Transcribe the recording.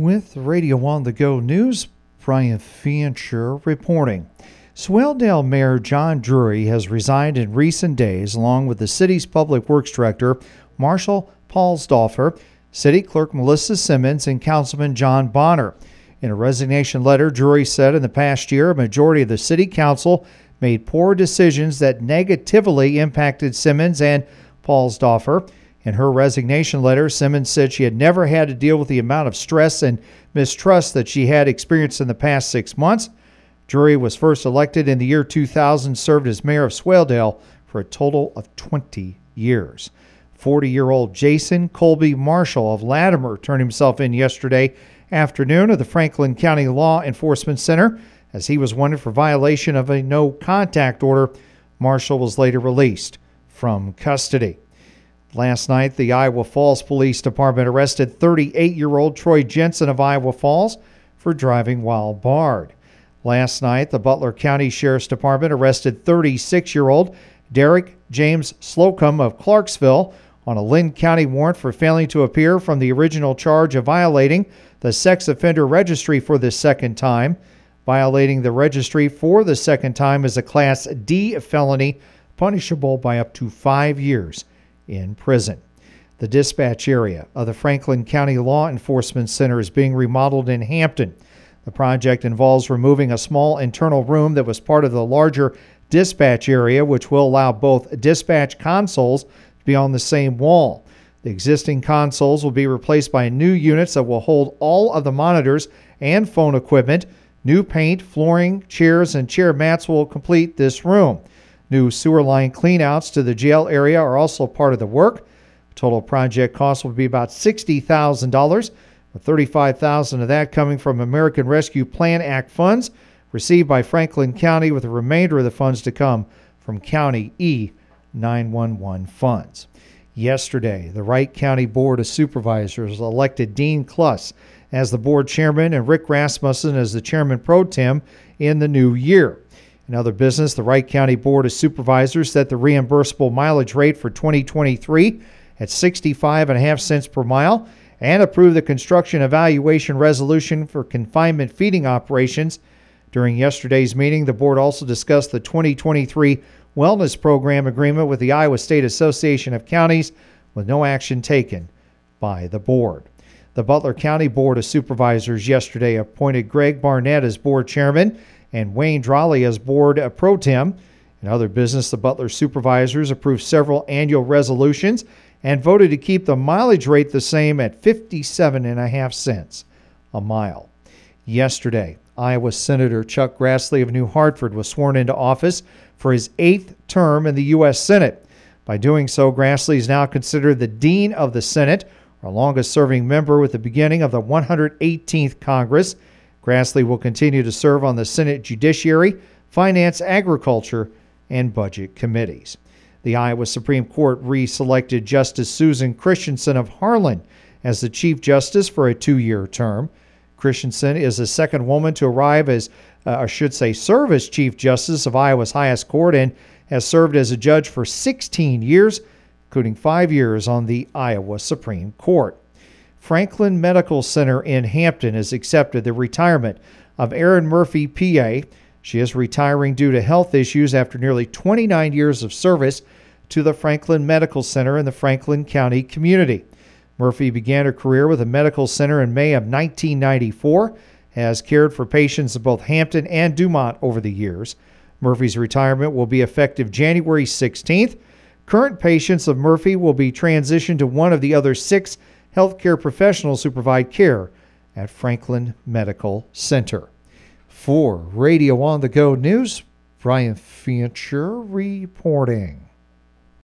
With Radio on the Go News, Brian Fancher reporting. Swaledale Mayor John Drury has resigned in recent days, along with the city's Public Works Director, Marshall Paulsdorfer, City Clerk Melissa Simmons, and Councilman John Bonner. In a resignation letter, Drury said in the past year, a majority of the City Council made poor decisions that negatively impacted Simmons and Paulsdorfer. In her resignation letter, Simmons said she had never had to deal with the amount of stress and mistrust that she had experienced in the past six months. Drury was first elected in the year 2000, served as mayor of Swaledale for a total of 20 years. 40 year old Jason Colby Marshall of Latimer turned himself in yesterday afternoon at the Franklin County Law Enforcement Center as he was wanted for violation of a no contact order. Marshall was later released from custody. Last night, the Iowa Falls Police Department arrested 38 year old Troy Jensen of Iowa Falls for driving while barred. Last night, the Butler County Sheriff's Department arrested 36 year old Derek James Slocum of Clarksville on a Linn County warrant for failing to appear from the original charge of violating the sex offender registry for the second time. Violating the registry for the second time is a Class D felony, punishable by up to five years in prison. The dispatch area of the Franklin County Law Enforcement Center is being remodeled in Hampton. The project involves removing a small internal room that was part of the larger dispatch area, which will allow both dispatch consoles to be on the same wall. The existing consoles will be replaced by new units that will hold all of the monitors and phone equipment. New paint, flooring, chairs, and chair mats will complete this room. New sewer line cleanouts to the jail area are also part of the work. Total project cost will be about $60,000, with $35,000 of that coming from American Rescue Plan Act funds received by Franklin County, with the remainder of the funds to come from County E 911 funds. Yesterday, the Wright County Board of Supervisors elected Dean Kluss as the board chairman and Rick Rasmussen as the chairman pro tem in the new year. In other business, the Wright County Board of Supervisors set the reimbursable mileage rate for 2023 at 65.5 cents per mile and approved the construction evaluation resolution for confinement feeding operations. During yesterday's meeting, the board also discussed the 2023 wellness program agreement with the Iowa State Association of Counties with no action taken by the board. The Butler County Board of Supervisors yesterday appointed Greg Barnett as board chairman and Wayne Drawley as board pro tem. In other business, the Butler supervisors approved several annual resolutions and voted to keep the mileage rate the same at 57.5 and a half cents a mile. Yesterday, Iowa Senator Chuck Grassley of New Hartford was sworn into office for his eighth term in the U.S. Senate. By doing so, Grassley is now considered the Dean of the Senate, our longest serving member with the beginning of the 118th Congress. Grassley will continue to serve on the Senate Judiciary, Finance, Agriculture, and Budget committees. The Iowa Supreme Court re-selected Justice Susan Christensen of Harlan as the Chief Justice for a two-year term. Christensen is the second woman to arrive as, uh, I should say, serve as Chief Justice of Iowa's highest court and has served as a judge for 16 years, including five years on the Iowa Supreme Court. Franklin Medical Center in Hampton has accepted the retirement of Erin Murphy, PA. She is retiring due to health issues after nearly 29 years of service to the Franklin Medical Center in the Franklin County community. Murphy began her career with a medical center in May of 1994, has cared for patients in both Hampton and Dumont over the years. Murphy's retirement will be effective January 16th. Current patients of Murphy will be transitioned to one of the other six healthcare professionals who provide care at Franklin Medical Center. For Radio on the Go News, Brian Fincher reporting.